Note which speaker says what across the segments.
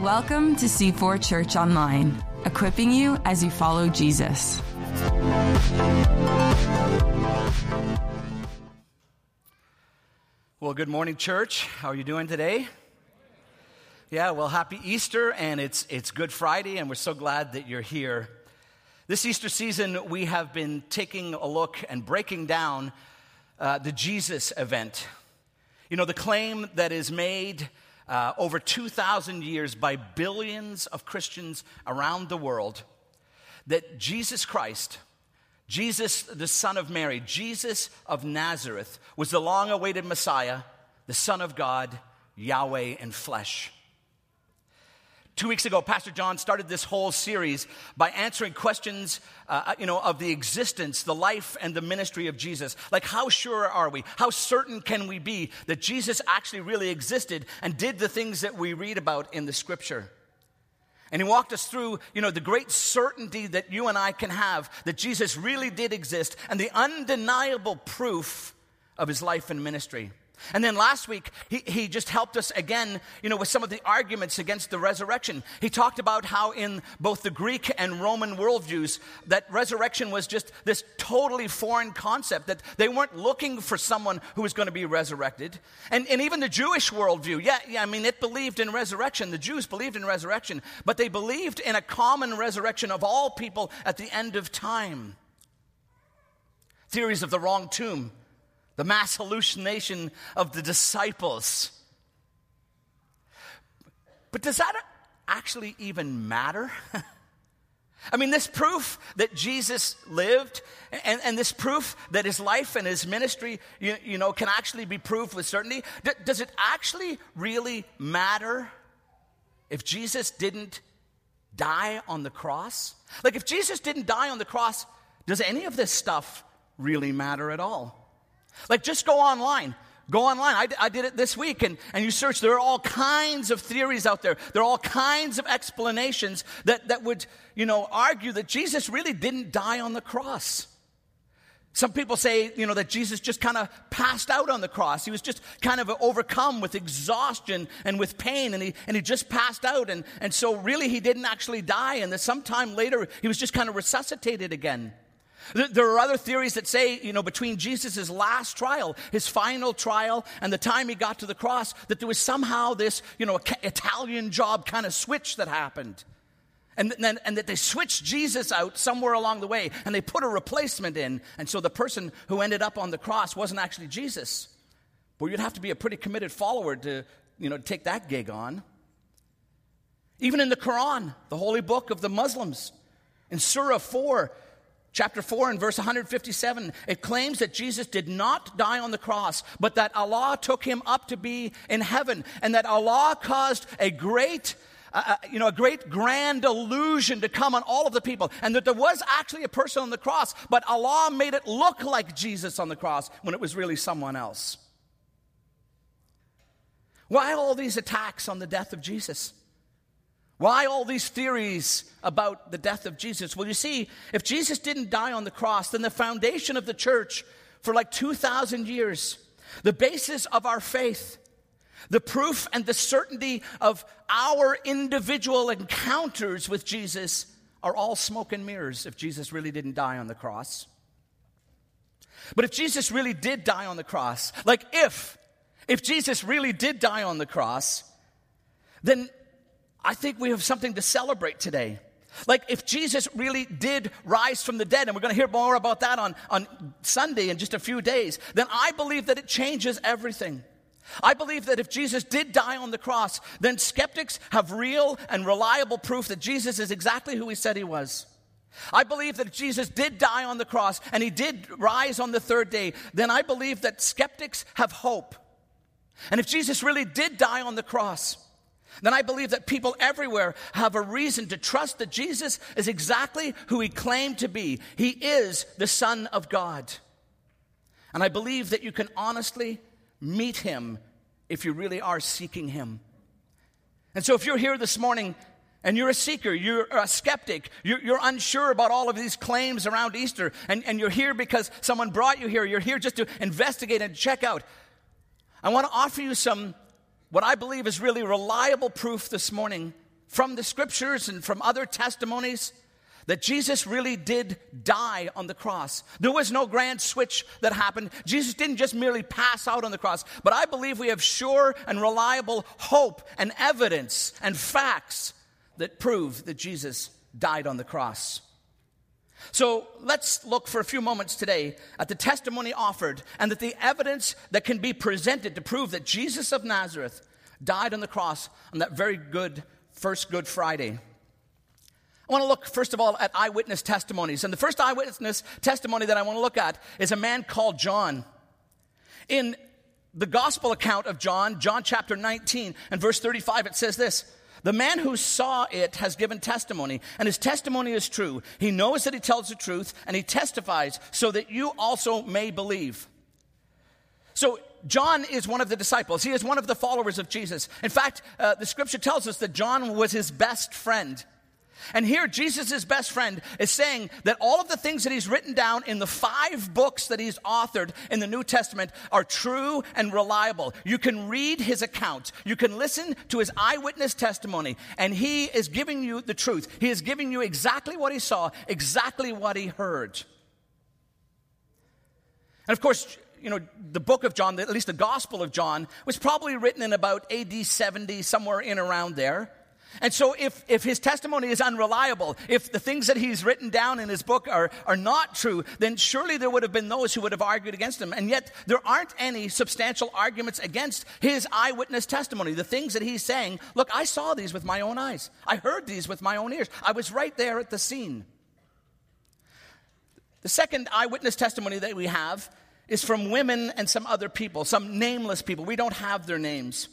Speaker 1: Welcome to C4 Church Online, equipping you as you follow Jesus.
Speaker 2: Well, good morning, church. How are you doing today? Yeah, well, happy Easter, and it's, it's Good Friday, and we're so glad that you're here. This Easter season, we have been taking a look and breaking down uh, the Jesus event. You know, the claim that is made uh, over 2,000 years by billions of Christians around the world that Jesus Christ, Jesus, the Son of Mary, Jesus of Nazareth, was the long awaited Messiah, the Son of God, Yahweh in flesh. Two weeks ago, Pastor John started this whole series by answering questions, uh, you know, of the existence, the life, and the ministry of Jesus. Like, how sure are we? How certain can we be that Jesus actually really existed and did the things that we read about in the Scripture? And he walked us through, you know, the great certainty that you and I can have that Jesus really did exist and the undeniable proof of his life and ministry. And then last week, he, he just helped us again, you know, with some of the arguments against the resurrection. He talked about how in both the Greek and Roman worldviews, that resurrection was just this totally foreign concept, that they weren't looking for someone who was going to be resurrected. And, and even the Jewish worldview, yeah, yeah, I mean, it believed in resurrection. The Jews believed in resurrection, but they believed in a common resurrection of all people at the end of time. Theories of the wrong tomb the mass hallucination of the disciples. But does that actually even matter? I mean, this proof that Jesus lived and, and, this proof that his life and his ministry, you, you know, can actually be proved with certainty, d- does it actually really matter if Jesus didn't die on the cross? Like, if Jesus didn't die on the cross, does any of this stuff really matter at all? Like, just go online. Go online. I, I, did it this week, and, and you search. There are all kinds of theories out there. There are all kinds of explanations that, that would, you know, argue that Jesus really didn't die on the cross. Some people say, you know, that Jesus just kind of passed out on the cross. He was just kind of overcome with exhaustion and with pain, and he, and he just passed out. And, and so, really, he didn't actually die, and that sometime later, he was just kind of resuscitated again. There are other theories that say, you know, between Jesus' last trial, his final trial, and the time he got to the cross, that there was somehow this, you know, Italian job kind of switch that happened. And, then, and that they switched Jesus out somewhere along the way, and they put a replacement in. And so the person who ended up on the cross wasn't actually Jesus. But you'd have to be a pretty committed follower to, you know, take that gig on. Even in the Quran, the holy book of the Muslims, in Surah 4, Chapter 4 and verse 157, it claims that Jesus did not die on the cross, but that Allah took him up to be in heaven, and that Allah caused a great, uh, uh, you know, a great grand illusion to come on all of the people, and that there was actually a person on the cross, but Allah made it look like Jesus on the cross when it was really someone else. Why all these attacks on the death of Jesus? Why all these theories about the death of Jesus? Well, you see, if Jesus didn't die on the cross, then the foundation of the church for like 2,000 years, the basis of our faith, the proof and the certainty of our individual encounters with Jesus are all smoke and mirrors if Jesus really didn't die on the cross. But if Jesus really did die on the cross, like if, if Jesus really did die on the cross, then I think we have something to celebrate today. Like if Jesus really did rise from the dead, and we're going to hear more about that on, on Sunday in just a few days, then I believe that it changes everything. I believe that if Jesus did die on the cross, then skeptics have real and reliable proof that Jesus is exactly who he said he was. I believe that if Jesus did die on the cross and he did rise on the third day, then I believe that skeptics have hope. And if Jesus really did die on the cross, then I believe that people everywhere have a reason to trust that Jesus is exactly who he claimed to be. He is the Son of God. And I believe that you can honestly meet him if you really are seeking him. And so if you're here this morning and you're a seeker, you're a skeptic, you're, you're, unsure about all of these claims around Easter, and, and you're here because someone brought you here, you're here just to investigate and check out. I want to offer you some, what I believe is really reliable proof this morning from the scriptures and from other testimonies that Jesus really did die on the cross. There was no grand switch that happened. Jesus didn't just merely pass out on the cross, but I believe we have sure and reliable hope and evidence and facts that prove that Jesus died on the cross. So let's look for a few moments today at the testimony offered and that the evidence that can be presented to prove that Jesus of Nazareth died on the cross on that very good first Good Friday. I want to look, first of all, at eyewitness testimonies. And the first eyewitness testimony that I want to look at is a man called John. In the gospel account of John, John chapter 19 and verse 35, it says this the man who saw it has given testimony, and his testimony is true. He knows that he tells the truth, and he testifies so that you also may believe. So, John is one of the disciples. He is one of the followers of Jesus. In fact, uh, the scripture tells us that John was his best friend. And here, Jesus' best friend is saying that all of the things that he's written down in the five books that he's authored in the New Testament are true and reliable. You can read his account, you can listen to his eyewitness testimony, and he is giving you the truth. He is giving you exactly what he saw, exactly what he heard. And of course, you know, the book of John, at least the Gospel of John, was probably written in about AD 70, somewhere in around there. And so, if, if his testimony is unreliable, if the things that he's written down in his book are, are not true, then surely there would have been those who would have argued against him. And yet, there aren't any substantial arguments against his eyewitness testimony. The things that he's saying, look, I saw these with my own eyes, I heard these with my own ears, I was right there at the scene. The second eyewitness testimony that we have is from women and some other people, some nameless people. We don't have their names.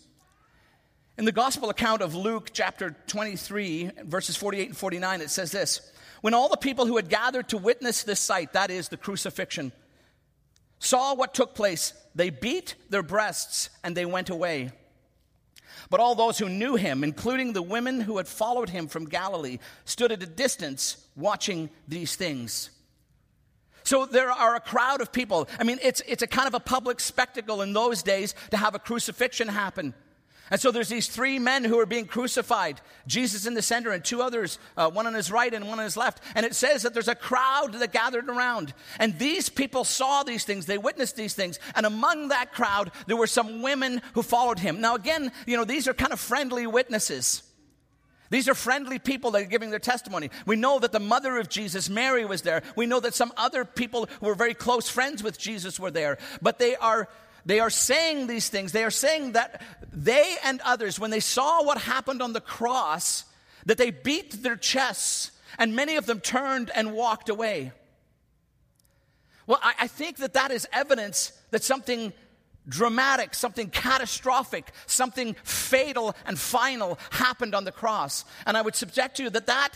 Speaker 2: In the gospel account of Luke, chapter 23, verses 48 and 49, it says this When all the people who had gathered to witness this sight, that is, the crucifixion, saw what took place, they beat their breasts and they went away. But all those who knew him, including the women who had followed him from Galilee, stood at a distance watching these things. So there are a crowd of people. I mean, it's, it's a kind of a public spectacle in those days to have a crucifixion happen. And so there's these three men who are being crucified Jesus in the center, and two others, uh, one on his right and one on his left. And it says that there's a crowd that gathered around. And these people saw these things, they witnessed these things. And among that crowd, there were some women who followed him. Now, again, you know, these are kind of friendly witnesses. These are friendly people that are giving their testimony. We know that the mother of Jesus, Mary, was there. We know that some other people who were very close friends with Jesus were there. But they are they are saying these things. They are saying that they and others, when they saw what happened on the cross, that they beat their chests and many of them turned and walked away. Well, I, I think that that is evidence that something dramatic, something catastrophic, something fatal and final happened on the cross. And I would subject to you that that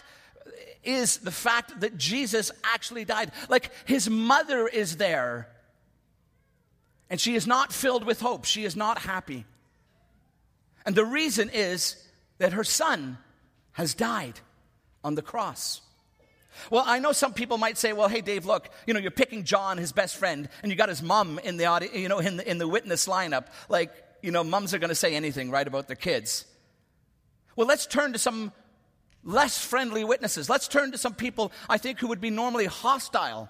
Speaker 2: is the fact that Jesus actually died. Like his mother is there and she is not filled with hope. She is not happy. And the reason is that her son has died on the cross. Well, I know some people might say, well, hey, Dave, look, you know, you're picking John, his best friend, and you got his mom in the, audience, you know, in the, in the witness lineup. Like, you know, moms are going to say anything, right, about their kids. Well, let's turn to some less friendly witnesses. Let's turn to some people I think who would be normally hostile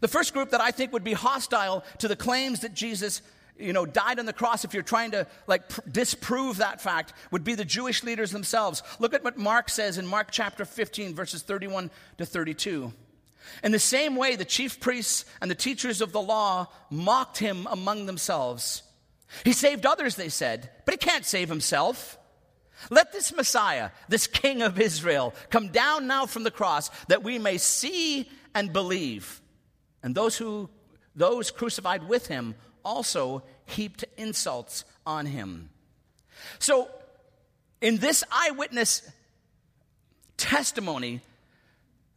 Speaker 2: the first group that I think would be hostile to the claims that Jesus you know died on the cross if you're trying to like pr- disprove that fact would be the Jewish leaders themselves. Look at what Mark says in Mark chapter 15 verses 31 to 32. In the same way the chief priests and the teachers of the law mocked him among themselves. He saved others they said, but he can't save himself. Let this Messiah, this king of Israel, come down now from the cross that we may see and believe. And those who those crucified with him also heaped insults on him. So, in this eyewitness testimony,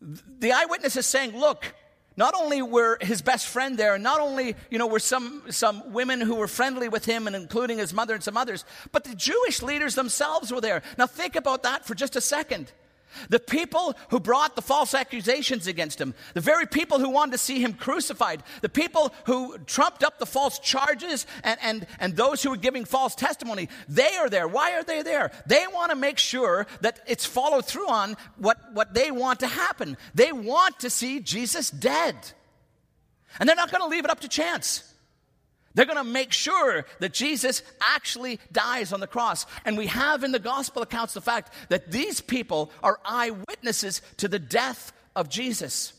Speaker 2: the eyewitness is saying, look, not only were his best friend there, not only, you know, were some, some women who were friendly with him and including his mother and some others, but the Jewish leaders themselves were there. Now think about that for just a second. The people who brought the false accusations against him, the very people who wanted to see him crucified, the people who trumped up the false charges and, and, and those who were giving false testimony, they are there. Why are they there? They want to make sure that it's followed through on what, what they want to happen. They want to see Jesus dead. And they're not going to leave it up to chance. They're going to make sure that Jesus actually dies on the cross. And we have in the gospel accounts the fact that these people are eyewitnesses to the death of Jesus.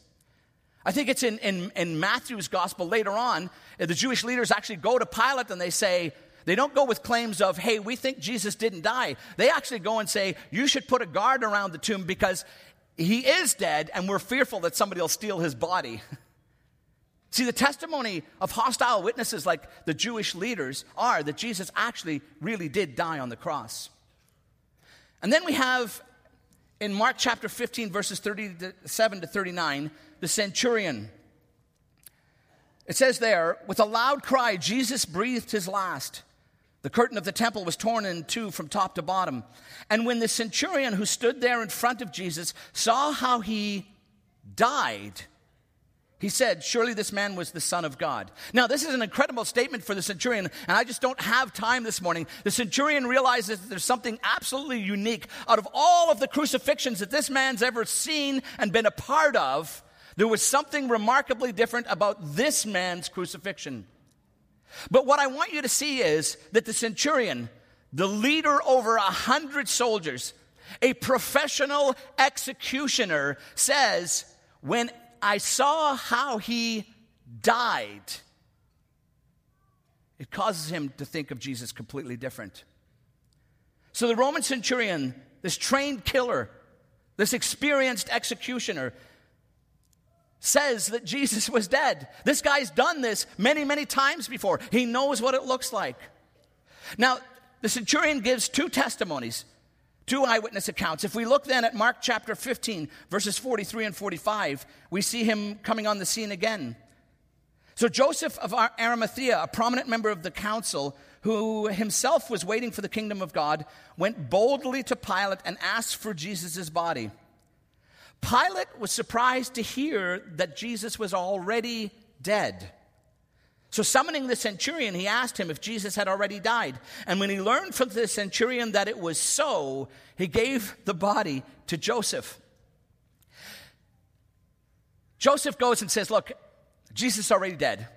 Speaker 2: I think it's in, in, in Matthew's gospel later on, uh, the Jewish leaders actually go to Pilate and they say, they don't go with claims of, hey, we think Jesus didn't die. They actually go and say, you should put a guard around the tomb because he is dead and we're fearful that somebody will steal his body. See, the testimony of hostile witnesses like the Jewish leaders are that Jesus actually really did die on the cross. And then we have in Mark chapter 15, verses 37 to 39, the centurion. It says there, with a loud cry, Jesus breathed his last. The curtain of the temple was torn in two from top to bottom. And when the centurion who stood there in front of Jesus saw how he died, he said, Surely this man was the Son of God. Now, this is an incredible statement for the centurion, and I just don't have time this morning. The centurion realizes that there's something absolutely unique. Out of all of the crucifixions that this man's ever seen and been a part of, there was something remarkably different about this man's crucifixion. But what I want you to see is that the centurion, the leader over a hundred soldiers, a professional executioner, says, When I saw how he died, it causes him to think of Jesus completely different. So the Roman centurion, this trained killer, this experienced executioner, says that Jesus was dead. This guy's done this many, many times before. He knows what it looks like. Now, the centurion gives two testimonies two eyewitness accounts. If we look then at Mark chapter 15, verses 43 and 45, we see him coming on the scene again. So, Joseph of Arimathea, a prominent member of the council, who himself was waiting for the kingdom of God, went boldly to Pilate and asked for Jesus' body. Pilate was surprised to hear that Jesus was already dead. So, summoning the centurion, he asked him if Jesus had already died. And when he learned from the centurion that it was so, he gave the body to Joseph. Joseph goes and says, Look, Jesus is already dead.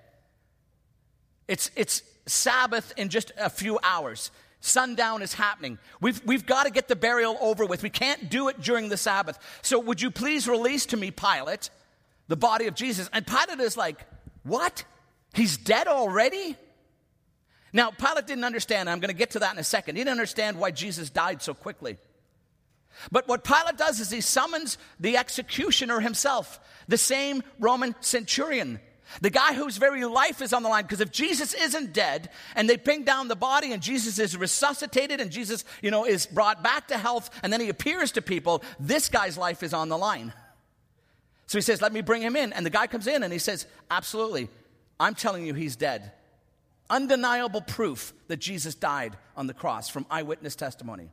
Speaker 2: It's, it's Sabbath in just a few hours. Sundown is happening. We've, we've got to get the burial over with. We can't do it during the Sabbath. So, would you please release to me, Pilate, the body of Jesus? And Pilate is like, What? He's dead already? Now, Pilate didn't understand, I'm going to get to that in a second. He didn't understand why Jesus died so quickly. But what Pilate does is he summons the executioner himself, the same Roman centurion, the guy whose very life is on the line. Because if Jesus isn't dead and they ping down the body and Jesus is resuscitated and Jesus, you know, is brought back to health and then he appears to people, this guy's life is on the line. So he says, Let me bring him in. And the guy comes in and he says, Absolutely. I'm telling you, he's dead. Undeniable proof that Jesus died on the cross from eyewitness testimony.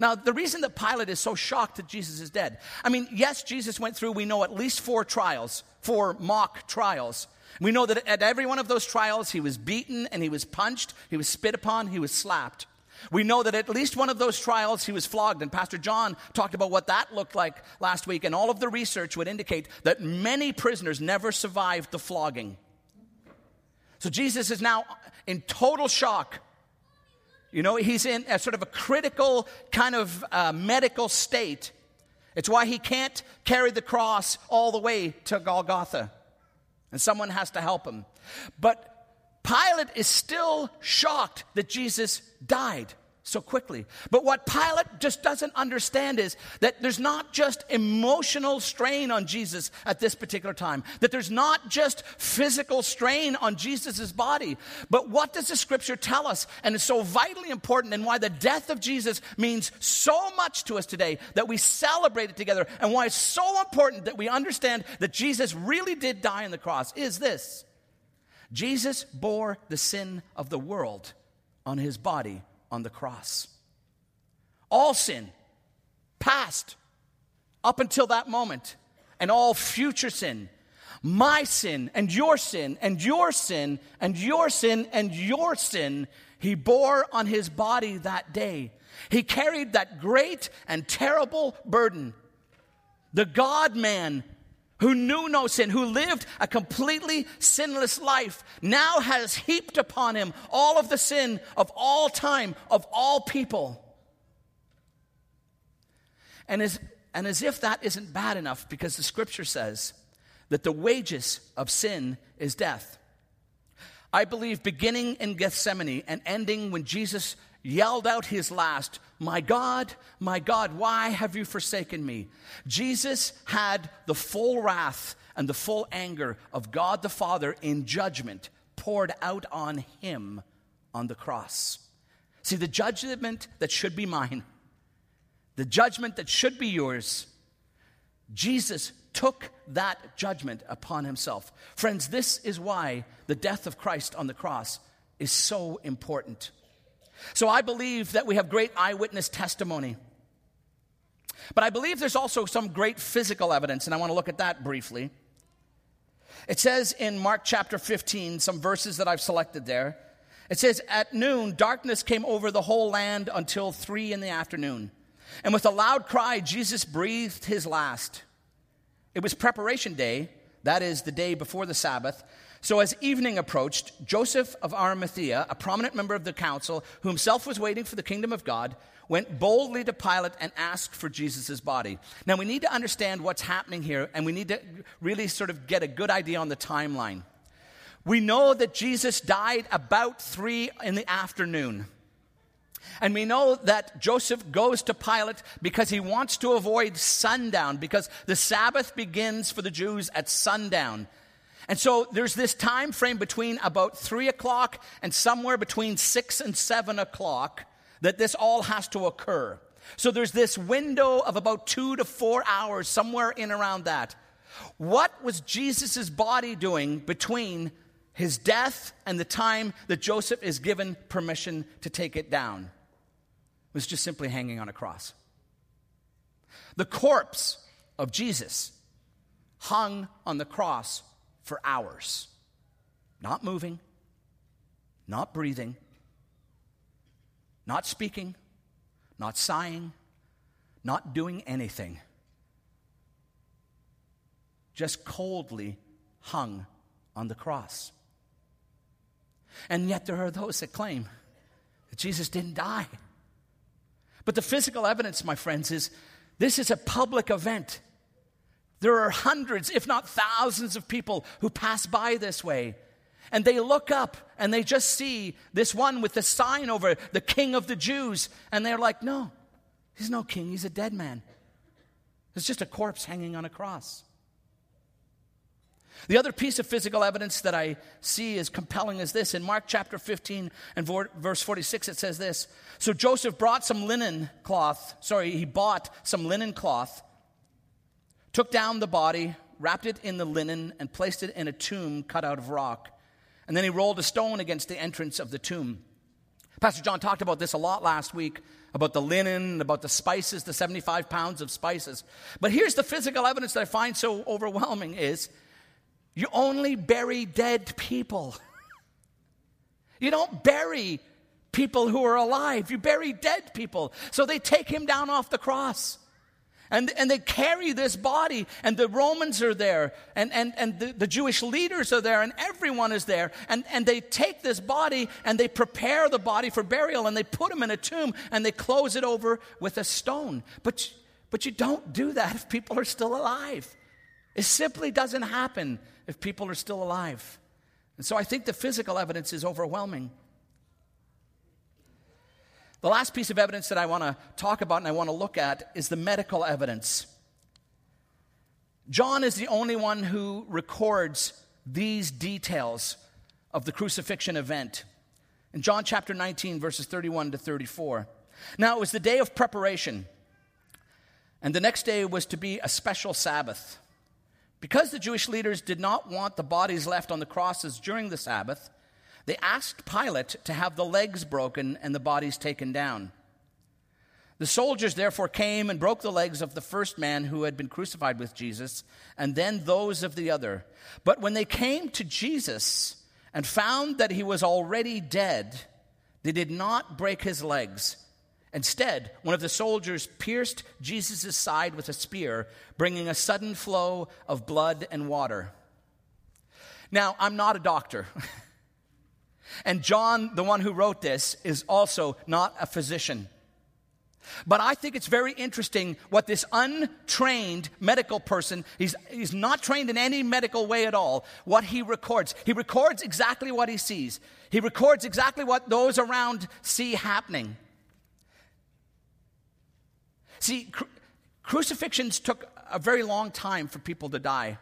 Speaker 2: Now, the reason that Pilate is so shocked that Jesus is dead, I mean, yes, Jesus went through, we know, at least four trials, four mock trials. We know that at every one of those trials, he was beaten and he was punched, he was spit upon, he was slapped. We know that at least one of those trials he was flogged, and Pastor John talked about what that looked like last week, and all of the research would indicate that many prisoners never survived the flogging. So Jesus is now in total shock. You know, he's in a sort of a critical kind of uh, medical state. It's why he can't carry the cross all the way to Golgotha. And someone has to help him. But Pilate is still shocked that Jesus died so quickly. But what Pilate just doesn't understand is that there's not just emotional strain on Jesus at this particular time, that there's not just physical strain on Jesus' body, but what does the scripture tell us? And it's so vitally important and why the death of Jesus means so much to us today that we celebrate it together and why it's so important that we understand that Jesus really did die on the cross is this Jesus bore the sin of the world on his body on the cross. All sin, past, up until that moment, and all future sin, my sin and your sin and your sin and your sin and your sin, he bore on his body that day. He carried that great and terrible burden. The God man who knew no sin, who lived a completely sinless life, now has heaped upon him all of the sin of all time, of all people. And as, and as if that isn't bad enough, because the scripture says that the wages of sin is death. I believe beginning in Gethsemane and ending when Jesus yelled out his last, My God, my God, why have you forsaken me? Jesus had the full wrath and the full anger of God the Father in judgment poured out on him on the cross. See, the judgment that should be mine, the judgment that should be yours, Jesus took that judgment upon himself. Friends, this is why the death of Christ on the cross is so important. So I believe that we have great eyewitness testimony. But I believe there's also some great physical evidence, and I want to look at that briefly. It says in Mark chapter 15, some verses that I've selected there. It says, At noon, darkness came over the whole land until three in the afternoon. And with a loud cry, Jesus breathed his last. It was preparation day, that is, the day before the Sabbath. So, as evening approached, Joseph of Arimathea, a prominent member of the council, who himself was waiting for the kingdom of God, went boldly to Pilate and asked for Jesus' body. Now, we need to understand what's happening here, and we need to really sort of get a good idea on the timeline. We know that Jesus died about three in the afternoon. And we know that Joseph goes to Pilate because he wants to avoid sundown, because the Sabbath begins for the Jews at sundown. And so there's this time frame between about three o'clock and somewhere between six and seven o'clock that this all has to occur. So there's this window of about two to four hours, somewhere in around that. What was Jesus' body doing between his death and the time that Joseph is given permission to take it down? was just simply hanging on a cross. The corpse of Jesus hung on the cross for hours, not moving, not breathing, not speaking, not sighing, not doing anything. Just coldly hung on the cross. And yet, there are those that claim that Jesus didn't die. But the physical evidence, my friends, is this is a public event. There are hundreds, if not thousands, of people who pass by this way. And they look up and they just see this one with the sign over the king of the Jews. And they're like, no, he's no king, he's a dead man. It's just a corpse hanging on a cross. The other piece of physical evidence that I see as compelling is this. In Mark chapter 15 and verse 46, it says this So Joseph brought some linen cloth, sorry, he bought some linen cloth, took down the body, wrapped it in the linen, and placed it in a tomb cut out of rock. And then he rolled a stone against the entrance of the tomb. Pastor John talked about this a lot last week about the linen, about the spices, the 75 pounds of spices. But here's the physical evidence that I find so overwhelming is you only bury dead people. You don't bury people who are alive, you bury dead people. So they take him down off the cross. And, and they carry this body, and the Romans are there, and, and, and the, the Jewish leaders are there, and everyone is there. And, and they take this body and they prepare the body for burial, and they put him in a tomb, and they close it over with a stone. But, but you don't do that if people are still alive. It simply doesn't happen if people are still alive. And so I think the physical evidence is overwhelming. The last piece of evidence that I want to talk about and I want to look at is the medical evidence. John is the only one who records these details of the crucifixion event. In John chapter 19, verses 31 to 34. Now, it was the day of preparation, and the next day was to be a special Sabbath. Because the Jewish leaders did not want the bodies left on the crosses during the Sabbath, they asked Pilate to have the legs broken and the bodies taken down. The soldiers therefore came and broke the legs of the first man who had been crucified with Jesus, and then those of the other. But when they came to Jesus and found that he was already dead, they did not break his legs. Instead, one of the soldiers pierced Jesus' side with a spear, bringing a sudden flow of blood and water. Now, I'm not a doctor. and John, the one who wrote this, is also not a physician. But I think it's very interesting what this untrained medical person, he's, he's not trained in any medical way at all, what he records. He records exactly what he sees, he records exactly what those around see happening. See, cru- crucifixions took a very long time for people to die.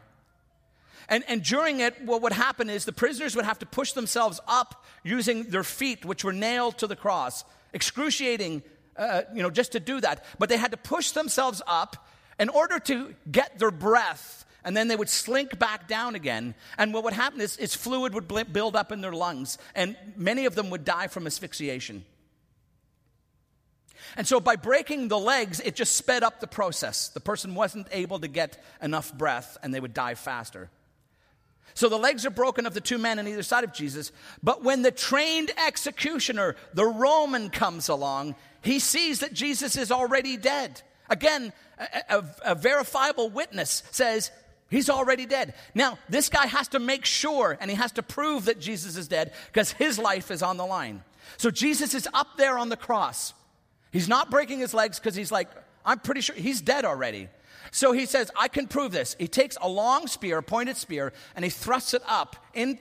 Speaker 2: And, and during it, what would happen is the prisoners would have to push themselves up using their feet, which were nailed to the cross. Excruciating uh, you know, just to do that. But they had to push themselves up in order to get their breath. And then they would slink back down again. And what would happen is, is fluid would build up in their lungs. And many of them would die from asphyxiation. And so by breaking the legs, it just sped up the process. The person wasn't able to get enough breath and they would die faster. So the legs are broken of the two men on either side of Jesus. But when the trained executioner, the Roman, comes along, he sees that Jesus is already dead. Again, a, a, a, verifiable witness says he's already dead. Now, this guy has to make sure and he has to prove that Jesus is dead because his life is on the line. So Jesus is up there on the cross. He's not breaking his legs because he's like, I'm pretty sure he's dead already. So he says, I can prove this. He takes a long spear, a pointed spear, and he thrusts it up in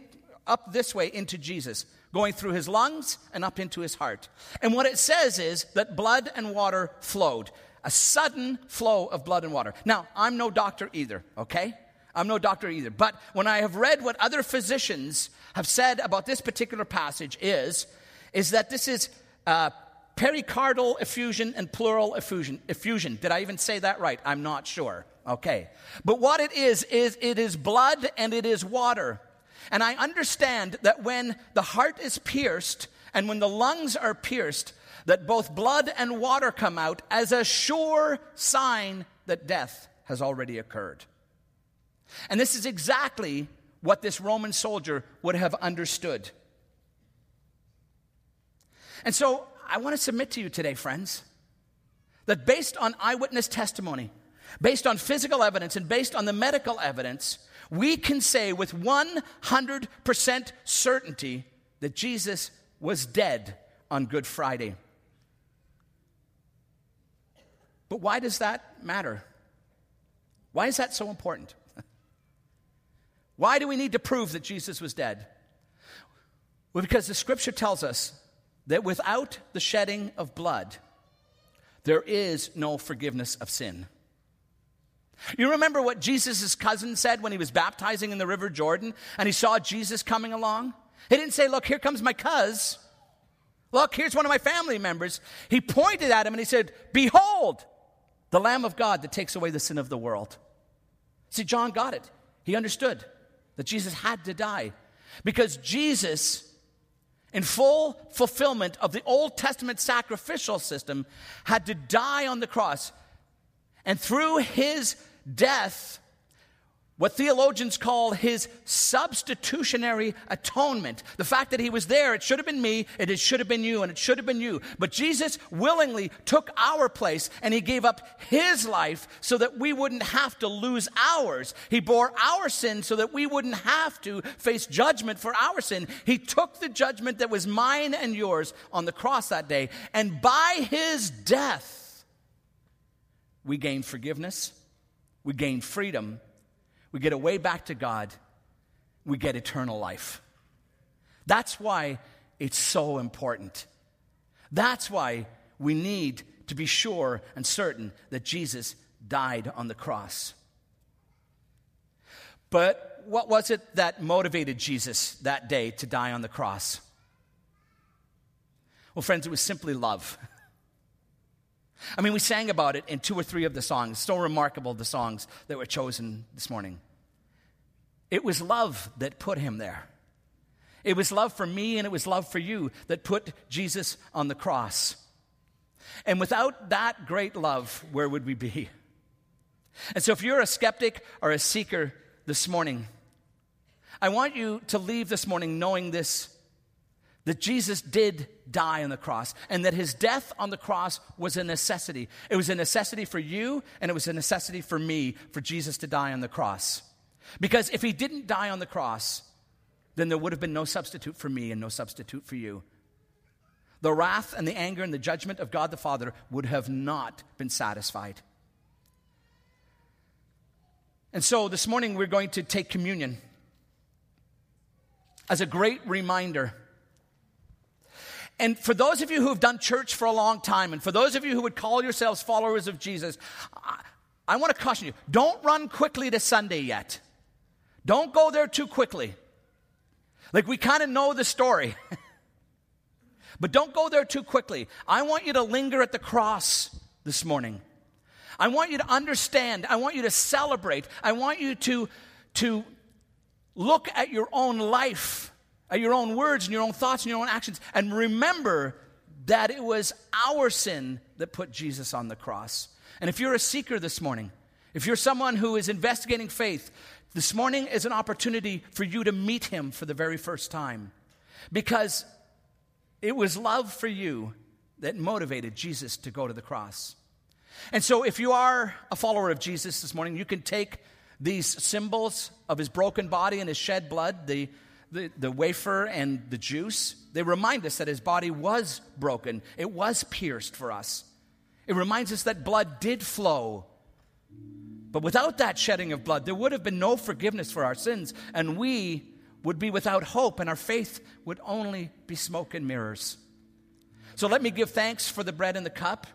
Speaker 2: up this way into Jesus going through his lungs and up into his heart. And what it says is that blood and water flowed, a sudden flow of blood and water. Now, I'm no doctor either, okay? I'm no doctor either. But when I have read what other physicians have said about this particular passage is, is that this is uh, pericardial effusion and pleural effusion, effusion. Did I even say that right? I'm not sure. Okay. But what it is, is it is blood and it is water. And I understand that when the heart is pierced and when the lungs are pierced, that both blood and water come out as a sure sign that death has already occurred. And this is exactly what this Roman soldier would have understood. And so I want to submit to you today, friends, that based on eyewitness testimony, based on physical evidence, and based on the medical evidence, we can say with 100% certainty that Jesus was dead on Good Friday. But why does that matter? Why is that so important? Why do we need to prove that Jesus was dead? Well, because the scripture tells us that without the shedding of blood, there is no forgiveness of sin. You remember what Jesus' cousin said when he was baptizing in the River Jordan and he saw Jesus coming along? He didn't say, Look, here comes my cuz. Look, here's one of my family members. He pointed at him and he said, Behold, the Lamb of God that takes away the sin of the world. See, John got it. He understood that Jesus had to die because Jesus, in full fulfillment of the Old Testament sacrificial system, had to die on the cross. And through his death, what theologians call his substitutionary atonement. The fact that he was there, it should have been me, it should have been you, and it should have been you. But Jesus willingly took our place and he gave up his life so that we wouldn't have to lose ours. He bore our sin so that we wouldn't have to face judgment for our sin. He took the judgment that was mine and yours on the cross that day. And by his death, we gain forgiveness, we gain freedom, we get a way back to God, we get eternal life. That's why it's so important. That's why we need to be sure and certain that Jesus died on the cross. But what was it that motivated Jesus that day to die on the cross? Well, friends, it was simply love. I mean, we sang about it in two or three of the songs. So remarkable, the songs that were chosen this morning. It was love that put him there. It was love for me and it was love for you that put Jesus on the cross. And without that great love, where would we be? And so, if you're a skeptic or a seeker this morning, I want you to leave this morning knowing this that Jesus did die on the cross and that his death on the cross was a necessity. It was a necessity for you and it was a necessity for me for Jesus to die on the cross. Because if he didn't die on the cross, then there would have been no substitute for me and no substitute for you. The wrath and the anger and the judgment of God the Father would have not been satisfied. And so this morning we're going to take communion as a great reminder. And for those of you who have done church for a long time, and for those of you who would call yourselves followers of Jesus, I, I want to caution you don't run quickly to Sunday yet. Don't go there too quickly. Like we kind of know the story. but don't go there too quickly. I want you to linger at the cross this morning. I want you to understand. I want you to celebrate. I want you to, to look at your own life, at your own words and your own thoughts and your own actions, and remember that it was our sin that put Jesus on the cross. And if you're a seeker this morning, if you're someone who is investigating faith, this morning is an opportunity for you to meet him for the very first time. Because it was love for you that motivated Jesus to go to the cross. And so, if you are a follower of Jesus this morning, you can take these symbols of his broken body and his shed blood, the, the, the, wafer and the juice, they remind us that his body was broken, it was pierced for us. It reminds us that blood did flow. But without that shedding of blood, there would have been no forgiveness for our sins, and we would be without hope, and our faith would only be smoke and mirrors. So let me give thanks for the bread and the cup.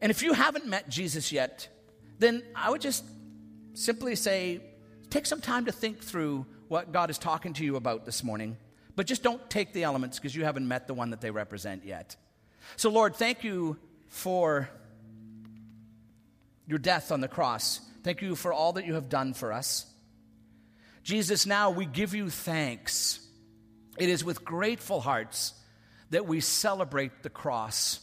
Speaker 2: And if you haven't met Jesus yet, then I would just simply say take some time to think through what God is talking to you about this morning. But just don't take the elements because you haven't met the one that they represent yet. So, Lord, thank you for your death on the cross. Thank you for all that you have done for us. Jesus, now we give you thanks. It is with grateful hearts that we celebrate the cross.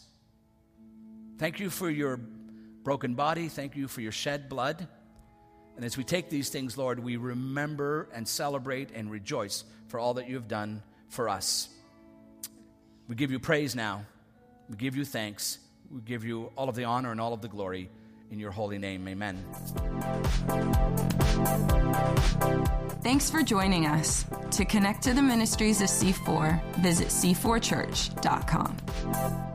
Speaker 2: Thank you for your broken body. Thank you for your shed blood. And as we take these things, Lord, we remember and celebrate and rejoice for all that you have done for us. We give you praise now. We give you thanks. We give you all of the honor and all of the glory in your holy name. Amen.
Speaker 1: Thanks for joining us. To connect to the ministries of C4, visit c4church.com.